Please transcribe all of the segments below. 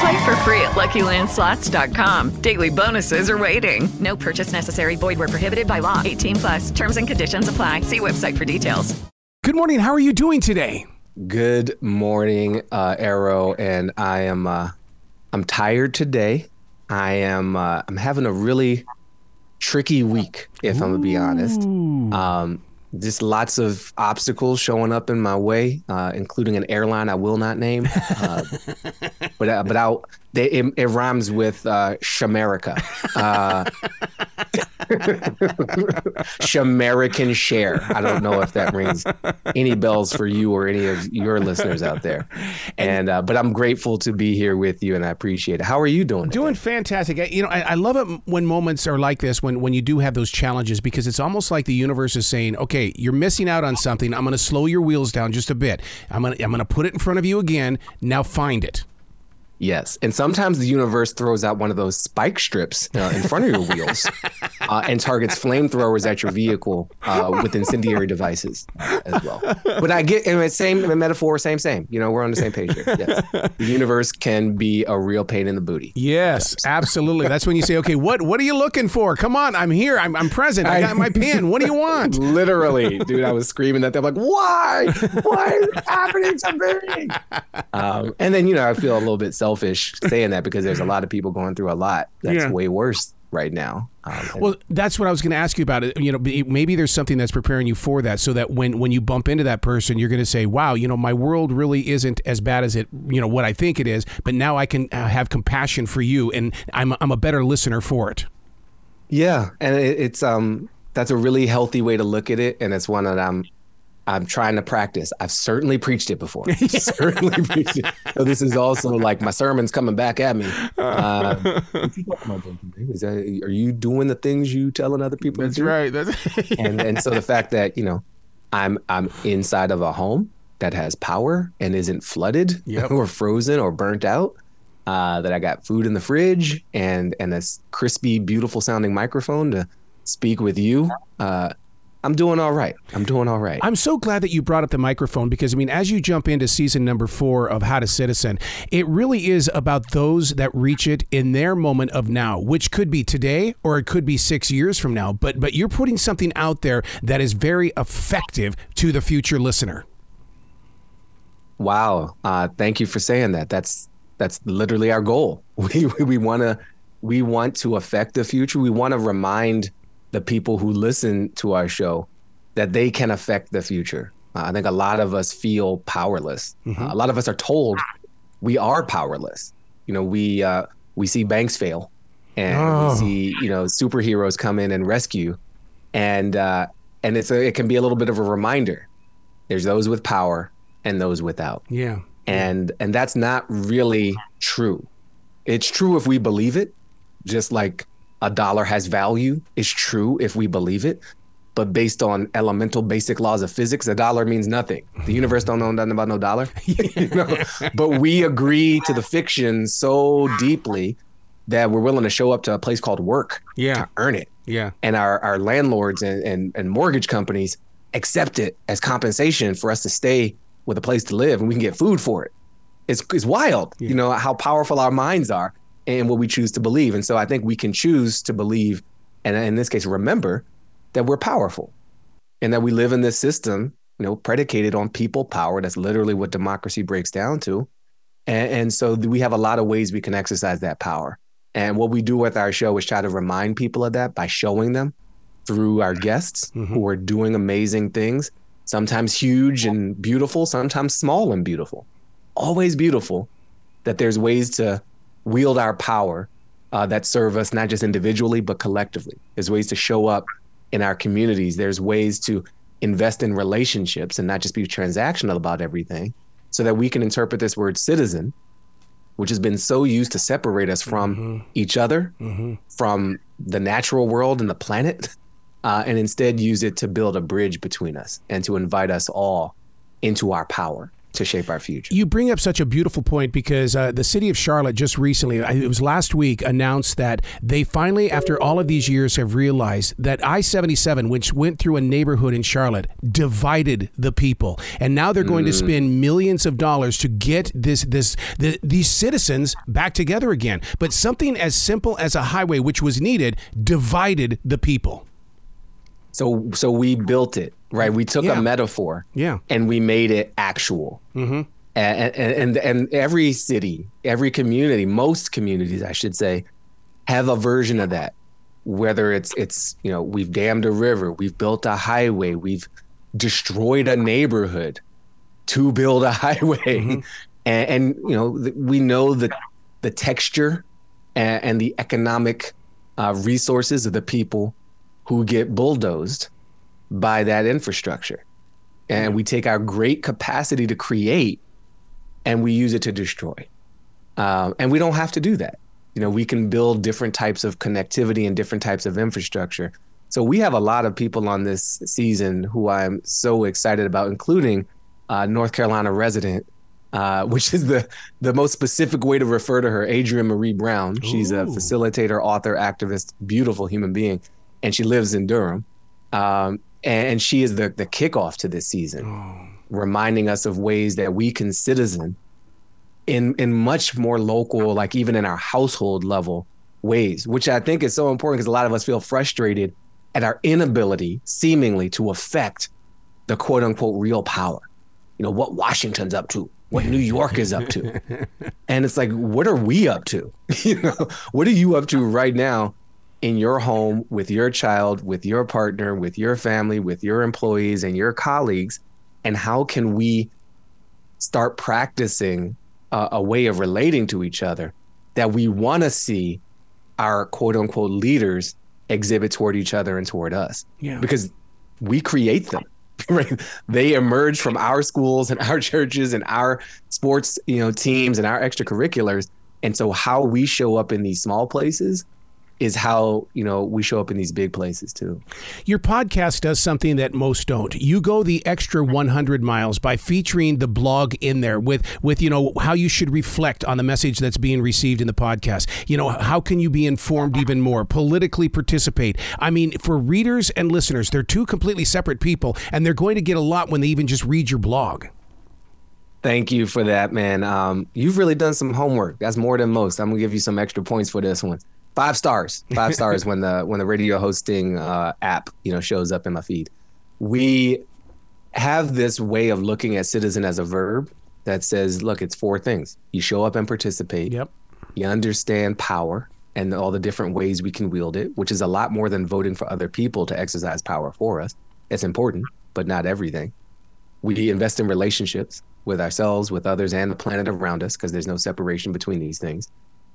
Play for free at LuckyLandSlots.com. Daily bonuses are waiting. No purchase necessary. Void where prohibited by law. 18 plus. Terms and conditions apply. See website for details. Good morning. How are you doing today? Good morning, uh, Arrow, and I am uh, I'm tired today. I am uh, I'm having a really tricky week, if I'm gonna be honest. Um, just lots of obstacles showing up in my way, uh, including an airline I will not name. Uh, but uh, but I'll, they, it, it rhymes with uh, Shamerica. Shamerican share. I don't know if that rings any bells for you or any of your listeners out there. And uh, but I'm grateful to be here with you, and I appreciate it. How are you doing? Doing fantastic. I- You know, I, I love it when moments are like this, when when you do have those challenges, because it's almost like the universe is saying, "Okay, you're missing out on something. I'm going to slow your wheels down just a bit. I'm going to I'm going to put it in front of you again. Now find it." Yes, and sometimes the universe throws out one of those spike strips uh, in front of your wheels uh, and targets flamethrowers at your vehicle uh, with incendiary devices uh, as well. But I get in the same metaphor, same, same. You know, we're on the same page here. Yes, the universe can be a real pain in the booty. Yes, absolutely. That's when you say, "Okay, what what are you looking for? Come on, I'm here. I'm, I'm present. I got my pen. What do you want?" Literally, dude, I was screaming that at them like, "Why? Why is it happening to me?" Um, and then you know, I feel a little bit selfish saying that because there's a lot of people going through a lot that's Yeah. way worse right now. Um, Well, that's what I was going to ask you about. It. You know, maybe there's something that's preparing you for that, so that when when you bump into that person, you're going to say, "Wow, you know, my world really isn't as bad as it, you know, what I think it is." But now I can uh, have compassion for you, and I'm I'm a better listener for it. Yeah, and it, it's um that's a really healthy way to look at it, and it's one that I'm I'm trying to practice. I've certainly preached it before. certainly preached it. So this is also like my sermon's coming back at me. Uh, what you talking about, Duncan? Is that- are you doing the things you telling other people? to do? That's and and so the fact that you know I'm I'm inside of a home that has power and isn't flooded Yep. or frozen or burnt out. Uh, that I got food in the fridge and and this crispy, beautiful sounding microphone to speak with you. Uh, I'm doing all right. I'm doing all right. I'm so glad that you brought up the microphone because I mean, as you jump into season number four of How to Citizen, it really is about those that reach it in their moment of now, which could be today or it could be six years from now. But but you're putting something out there that is very effective to the future listener. Wow. Uh, thank you for saying that. That's that's literally our goal. We we want to we want to affect the future. We want to remind the people who listen to our show that they can affect the future. Uh, I think a lot of us feel powerless. Uh, a lot of us are told we are powerless. You know, we uh, we see banks fail, and Oh. we see you know superheroes come in and rescue, and uh, and it's a, it can be a little bit of a reminder. There's those with power and those without Yeah. and and that's not really true it's true if we believe it just like a dollar has value it's true if we believe it but based on elemental basic laws of physics a dollar means nothing the universe don't know nothing about no dollar You know? but we agree to the fiction so deeply that we're willing to show up to a place called work Yeah. to earn it Yeah. and our, our landlords and, and, and mortgage companies accept it as compensation for us to stay with a place to live and we can get food for it. It's, it's wild, you know, how powerful our minds are and what we choose to believe. And so I think we can choose to believe, and in this case, remember that we're powerful and that we live in this system, you know, predicated on people power. That's literally what democracy breaks down to. And, and so we have a lot of ways we can exercise that power. And what we do with our show is try to remind people of that by showing them through our guests mm-hmm. who are doing amazing things sometimes huge and beautiful, sometimes small and beautiful. Always beautiful that there's ways to wield our power uh, that serve us not just individually, but collectively. There's ways to show up in our communities. There's ways to invest in relationships and not just be transactional about everything so that we can interpret this word citizen, which has been so used to separate us from mm-hmm. each other, mm-hmm. from the natural world and the planet, uh, and instead use it to build a bridge between us and to invite us all into our power to shape our future. You bring up such a beautiful point because uh, the city of Charlotte just recently, it was last week, announced that they finally, after all of these years, have realized that I 77, which went through a neighborhood in Charlotte, divided the people. And now they're going mm. to spend millions of dollars to get this, this, the, these citizens back together again. But something as simple as a highway, which was needed, divided the people. So, so we built it right? We took yeah. a metaphor, yeah, and we made it actual. Mm-hmm. And, and and every city, every community, most communities, I should say, have a version of that. Whether it's it's you know we've dammed a river, we've built a highway, we've destroyed a neighborhood to build a highway, mm-hmm. and, and, you know we know the the texture and, and the economic uh, resources of the people who get bulldozed by that infrastructure. And we take our great capacity to create and we use it to destroy. Um, and we don't have to do that. You know, we can build different types of connectivity and different types of infrastructure. So we have a lot of people on this season who I'm so excited about, including uh, North Carolina resident, uh, which is the the most specific way to refer to her, Adrienne Maree Brown. She's a facilitator, author, activist, beautiful human being, and she lives in Durham. Um, and she is the the kickoff to this season, oh. reminding us of ways that we can citizen in in much more local, like even in our household level ways, which I think is so important because a lot of us feel frustrated at our inability, seemingly, to affect the quote unquote real power. You know what Washington's up to, what New York is up to, and it's like, what are we up to? you know, what are you up to right now in your home with your child, with your partner, with your family, with your employees and your colleagues? And how can we start practicing a, a way of relating to each other that we want to see our quote unquote leaders exhibit toward each other and toward us? Yeah. Because we create them. Right? They emerge from our schools and our churches and our sports, you know, teams and our extracurriculars. And so how we show up in these small places is how you know we show up in these big places too. Your podcast does something that most don't. You go the extra 100 miles by featuring the blog in there with with you know how you should reflect on the message that's being received in the podcast. You know how can you be informed even more, politically participate. I mean, for readers and listeners, they're two completely separate people, and they're going to get a lot when they even just read your blog. Thank you for that, man. Um, you've really done some homework. That's more than most. I'm gonna give you some extra points for this one five stars. Five stars when the when the radio hosting uh, app you know shows up in my feed. We have this way of looking at citizen as a verb that says look it's four things. You show up and participate. Yep. You understand power and all the different ways we can wield it which is a lot more than voting for other people to exercise power for us. It's important but not everything. We invest in relationships with ourselves with others and the planet around us because there's no separation between these things.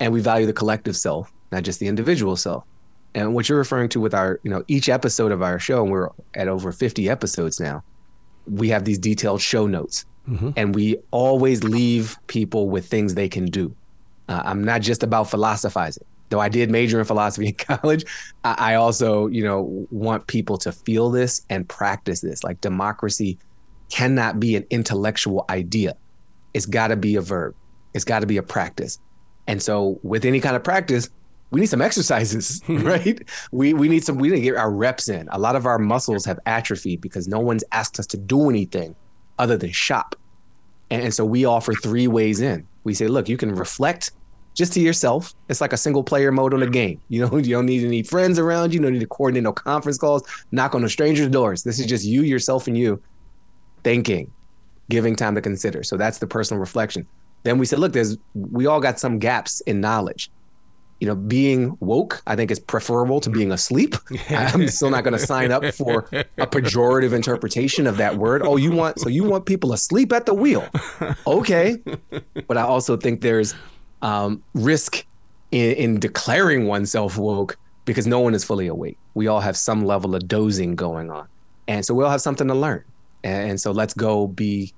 And we value the collective self, not just the individual self. And what you're referring to with our, you know, each episode of our show, and we're at over 50 episodes now, we have these detailed show notes. Mm-hmm. And we always leave people with things they can do. Uh, I'm not just about philosophizing. Though I did major in philosophy in college, I, I also, you know, want people to feel this and practice this. Like democracy cannot be an intellectual idea. It's got to be a verb. It's got to be a practice. And so with any kind of practice, we need some exercises, right? we we need some we need to get our reps in. A lot of our muscles have atrophied because no one's asked us to do anything other than shop. And, and so we offer three ways in. We say, look, you can reflect just to yourself. It's like a single player mode on a game. You know, you don't need any friends around you. You don't need to coordinate no conference calls, knock on no strangers' doors. This is just you, yourself, and you thinking, giving time to consider. So that's the personal reflection. Then we said, look, there's we all got some gaps in knowledge. You know, being woke, I think is preferable to being asleep. I'm still not going to sign up for a pejorative interpretation of that word. Oh, you want so you want people asleep at the wheel? Okay, but I also think there's um, risk in, in declaring oneself woke because no one is fully awake. We all have some level of dozing going on, and so we all have something to learn. And, and so let's go be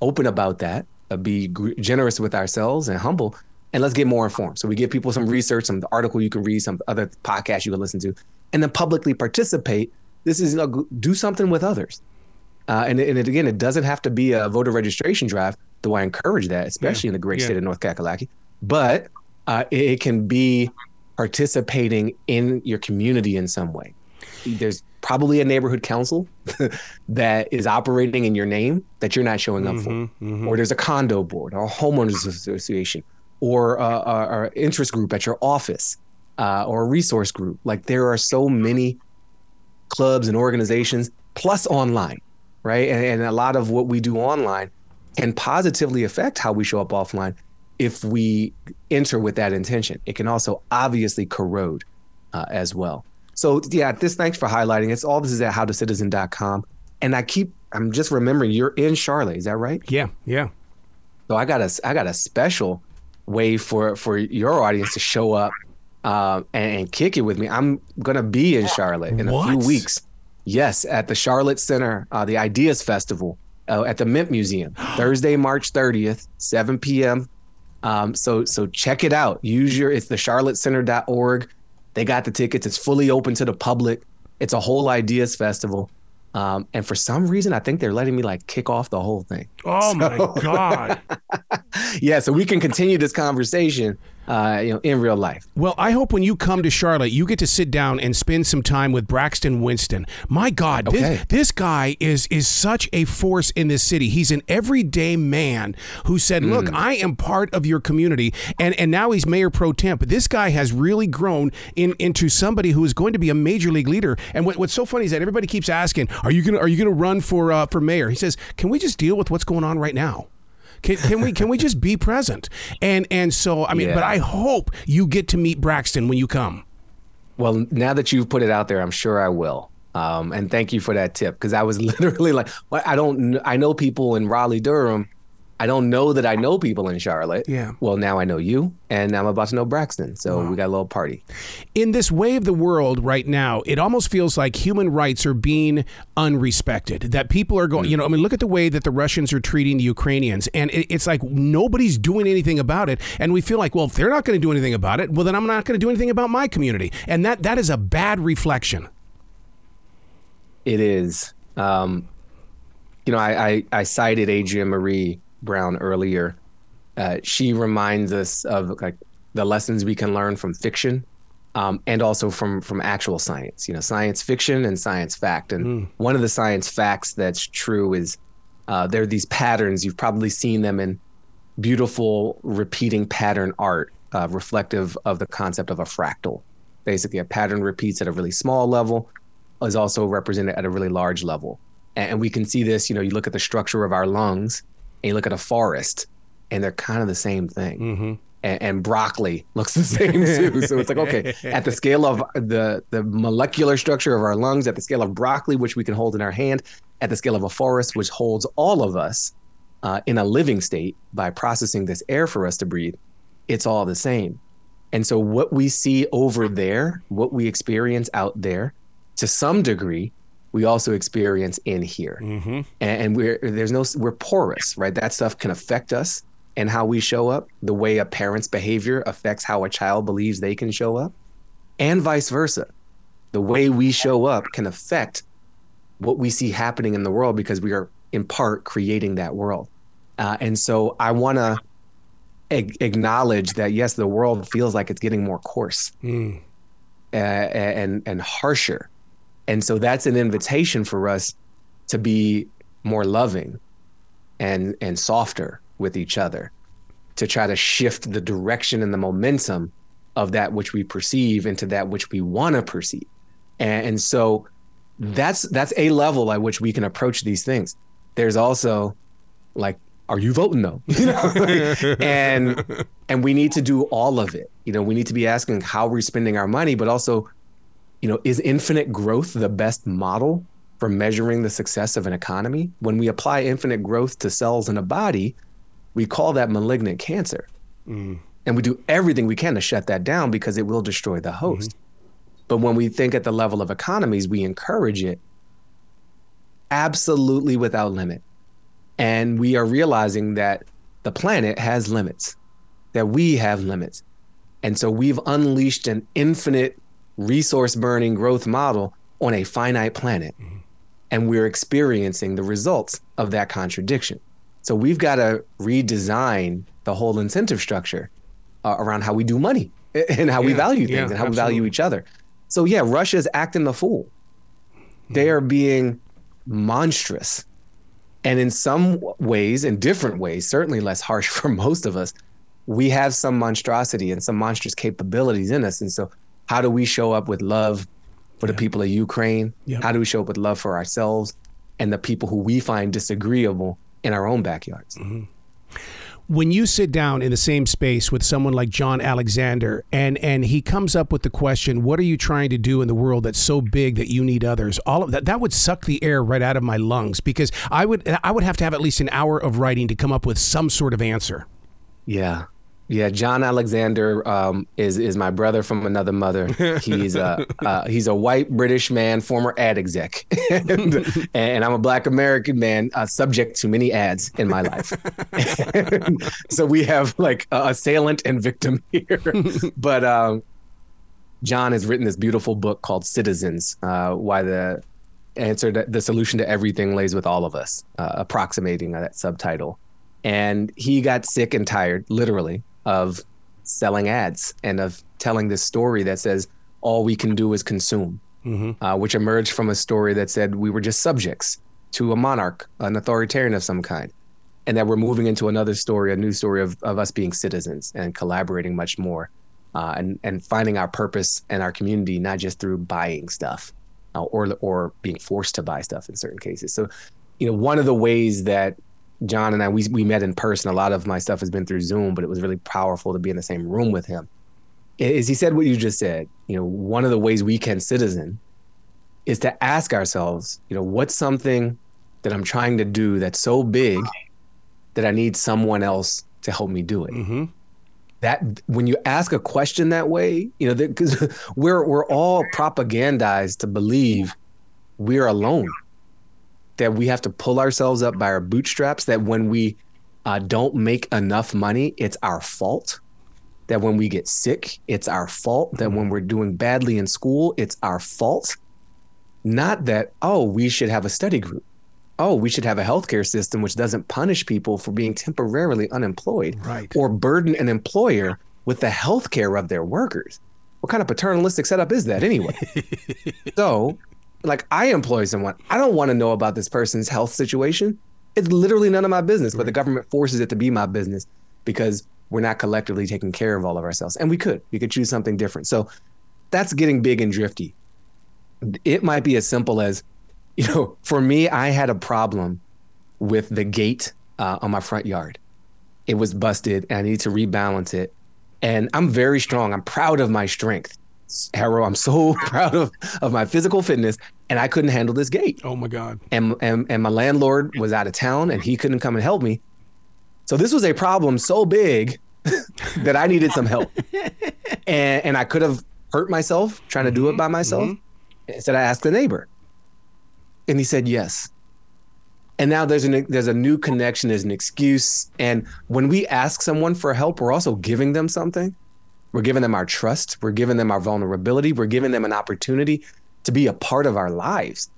open about that, uh, be gr- generous with ourselves and humble and let's get more informed. So we give people some research, some article you can read, some other podcast you can listen to, and then publicly participate. This is you know, do something with others. Uh, and, and it, again, it doesn't have to be a voter registration drive, though I encourage that, especially yeah. in the great yeah. state of North Kakalaki. But uh, it, it can be participating in your community in some way. There's probably a neighborhood council that is operating in your name that you're not showing up mm-hmm, for, mm-hmm. or there's a condo board or a homeowners association or a, a, a interest group at your office uh, or a resource group. Like there are so many clubs and organizations, plus online, right? And, and a lot of what we do online can positively affect how we show up offline if we enter with that intention. It can also obviously corrode uh, as well. So yeah, this thanks for highlighting. It's all this is at howtocitizen.com. And I keep I'm just remembering you're in Charlotte, is that right? Yeah, yeah. So I got a I got a special way for for your audience to show up um, and, and, kick it with me. I'm gonna be in Charlotte in what? a few weeks. Yes, at the Charlotte Center, uh, the Ideas Festival uh, at the Mint Museum, Thursday, March 30th, 7 p.m. Um, so so check it out. Use your it's the charlottecenter.org. They got the tickets. It's fully open to the public. It's a whole ideas festival. Um, and for some reason, I think they're letting me like kick off the whole thing. Oh so, my god! yeah, so we can continue this conversation uh, you know, in real life. Well, I hope when you come to Charlotte, you get to sit down and spend some time with Braxton Winston. My God, okay. this, this guy is is such a force in this city. He's an everyday man who said, "Look, mm. I am part of your community," and and now he's mayor pro tem. This guy has really grown in, into somebody who is going to be a major league leader. And what, what's so funny is that everybody keeps asking, "Are you gonna Are you gonna run for uh, for mayor?" He says, "Can we just deal with what's going on right now?" Can, can we can we just be present? And and so I mean, yeah. but I hope you get to meet Braxton when you come. Well, now that you've put it out there, I'm sure I will. Um, and thank you for that tip because I was literally like, well, I don't, I know people in Raleigh, Durham I don't know that I know people in Charlotte. Yeah. Well, now I know you, and I'm about to know Braxton. So wow. we got a little party. In this way of the world right now, it almost feels like human rights are being unrespected. That people are going, mm. you know, I mean, look at the way that the Russians are treating the Ukrainians, and it's like nobody's doing anything about it. And we feel like, well, if they're not going to do anything about it, well, then I'm not going to do anything about my community. And that that is a bad reflection. It is. Um, you know, I, I, I cited Adrienne Maree Brown earlier, uh, she reminds us of like the lessons we can learn from fiction, um, and also from from actual science. You know, science fiction and science fact. And mm. one of the science facts that's true is uh, there are these patterns. You've probably seen them in beautiful repeating pattern art, uh, reflective of the concept of a fractal. Basically, a pattern repeats at a really small level, is also represented at a really large level. And we can see this. You know, you look at the structure of our lungs and you look at a forest, and they're kind of the same thing. Mm-hmm. And, and, broccoli looks the same too. so it's like okay, at the scale of the the molecular structure of our lungs, at the scale of broccoli, which we can hold in our hand, at the scale of a forest, which holds all of us uh, in a living state by processing this air for us to breathe, it's all the same. And so what we see over there, what we experience out there, to some degree, we also experience in here. Mm-hmm. And, and, we're there's no we're porous, right? That stuff can affect us and how we show up. The way a parent's behavior affects how a child believes they can show up, and vice versa. The way we show up can affect what we see happening in the world because we are in part creating that world. Uh, and so I want to ag- acknowledge that yes, the world feels like it's getting more coarse mm. uh, and and harsher and so that's an invitation for us to be more loving and and softer with each other to try to shift the direction and the momentum of that which we perceive into that which we want to perceive and, and, so that's that's a level at which we can approach these things there's also like are you voting though? You know, and and we need to do all of it. You know, we need to be asking how we're spending our money, but also, you know, is infinite growth the best model for measuring the success of an economy? When we apply infinite growth to cells in a body, we call that malignant cancer. Mm. And we do everything we can to shut that down because it will destroy the host. Mm-hmm. But when we think at the level of economies, we encourage it absolutely without limit. And we are realizing that the planet has limits, that we have limits. And so we've unleashed an infinite resource burning growth model on a finite planet. Mm-hmm. And we're experiencing the results of that contradiction. So we've got to redesign the whole incentive structure uh, around how we do money and how yeah, we value things yeah, and how absolutely. we value each other. So yeah, Russia's acting the fool. They are being monstrous. And in some ways, in different ways, certainly less harsh for most of us, we have some monstrosity and some monstrous capabilities in us. And so, how do we show up with love for yeah. the people of Ukraine? How do we show up with love for ourselves and the people who we find disagreeable in our own backyards? Mm-hmm when you sit down in the same space with someone like John Alexander and and he comes up with the question, what are you trying to do in the world that's so big that you need others? All of that that would suck the air right out of my lungs because I would I would have to have at least an hour of writing to come up with some sort of answer. Yeah. Yeah, John Alexander um, is is my brother from another mother. He's a uh, he's a white British man, former ad exec, and, and, I'm a Black American man, uh, subject to many ads in my life. so we have like a assailant and victim here. but um, John has written this beautiful book called Citizens: uh, Why the Answer, to, the solution to everything lays with all of us, uh, approximating that subtitle. And he got sick and tired, literally, of selling ads and of telling this story that says all we can do is consume, mm-hmm. uh, which emerged from a story that said we were just subjects to a monarch, an authoritarian of some kind, and that we're moving into another story, a new story of, of us being citizens and collaborating much more, uh, and and finding our purpose and our community not just through buying stuff, uh, or or being forced to buy stuff in certain cases. So, you know, one of the ways that John and I we we met in person. A lot of my stuff has been through Zoom, but it was really powerful to be in the same room with him. Is he said what you just said? You know, one of the ways we can citizen is to ask ourselves, you know, what's something that I'm trying to do that's so big that I need someone else to help me do it. Mm-hmm. That when you ask a question that way, you know, because we're we're all propagandized to believe we're alone that we have to pull ourselves up by our bootstraps, that when we uh, don't make enough money, it's our fault. That when we get sick, it's our fault. That when we're doing badly in school, it's our fault. Not that, oh, we should have a study group. Oh, we should have a healthcare system which doesn't punish people for being temporarily unemployed right. or burden an employer with the healthcare of their workers. What kind of paternalistic setup is that anyway? so like I employ someone, I don't want to know about this person's health situation. It's literally none of my business, but the government forces it to be my business because we're not collectively taking care of all of ourselves. And we could, we could choose something different. So that's getting big and drifty. It might be as simple as, you know, for me, I had a problem with the gate uh, on my front yard. It was busted and I need to rebalance it. And I'm very strong. I'm proud of my strength. Harrow, I'm so proud of, of my physical fitness, and I couldn't handle this gate. Oh my God. And, and and my landlord was out of town and he couldn't come and help me. So this was a problem so big that I needed some help. and and I could have hurt myself trying to do it by mm-hmm. myself. Mm-hmm. Instead, I asked the neighbor. And he said yes. And now there's an there's a new connection, there's an excuse. And when we ask someone for help, we're also giving them something. We're giving them our trust. We're giving them our vulnerability. We're giving them an opportunity to be a part of our lives,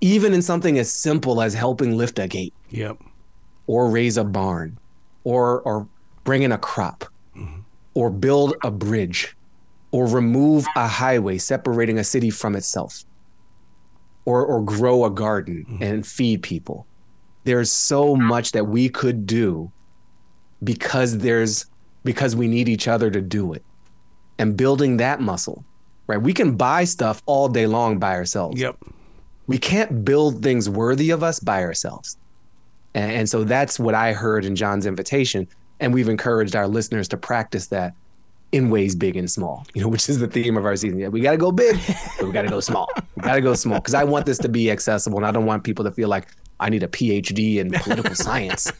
even in something as simple as helping lift a gate. Yep. Or raise a barn, or or bring in a crop, mm-hmm. or build a bridge, or remove a highway separating a city from itself, or or grow a garden mm-hmm. and feed people. There's so much that we could do because there's because we need each other to do it and building that muscle, right? We can buy stuff all day long by ourselves. Yep. We can't build things worthy of us by ourselves. And, and so that's what I heard in John's invitation. And we've encouraged our listeners to practice that in ways big and small, you know, which is the theme of our season. Yeah, we got to go big, but we got to go small. We got to go small because I want this to be accessible, and I don't want people to feel like I need a PhD in political science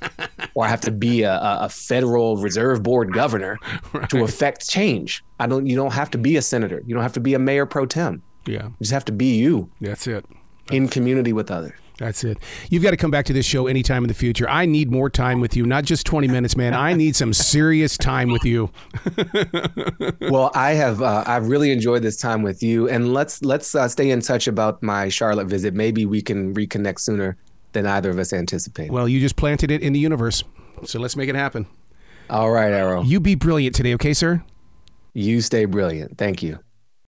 or I have to be a, a Federal Reserve Board governor right. to affect change. I don't. You don't have to be a senator. You don't have to be a mayor pro tem. Yeah, you just have to be you. That's it. That's in community with others. That's it. You've got to come back to this show anytime in the future. I need more time with you, not just 20 minutes, man. I need some serious time with you. well, I have uh, I've really enjoyed this time with you, and let's let's uh, stay in touch about my Charlotte visit. Maybe we can reconnect sooner than either of us anticipated. Well, you just planted it in the universe, so let's make it happen. All right, Arrow. You be brilliant today, okay, sir? You stay brilliant. Thank you.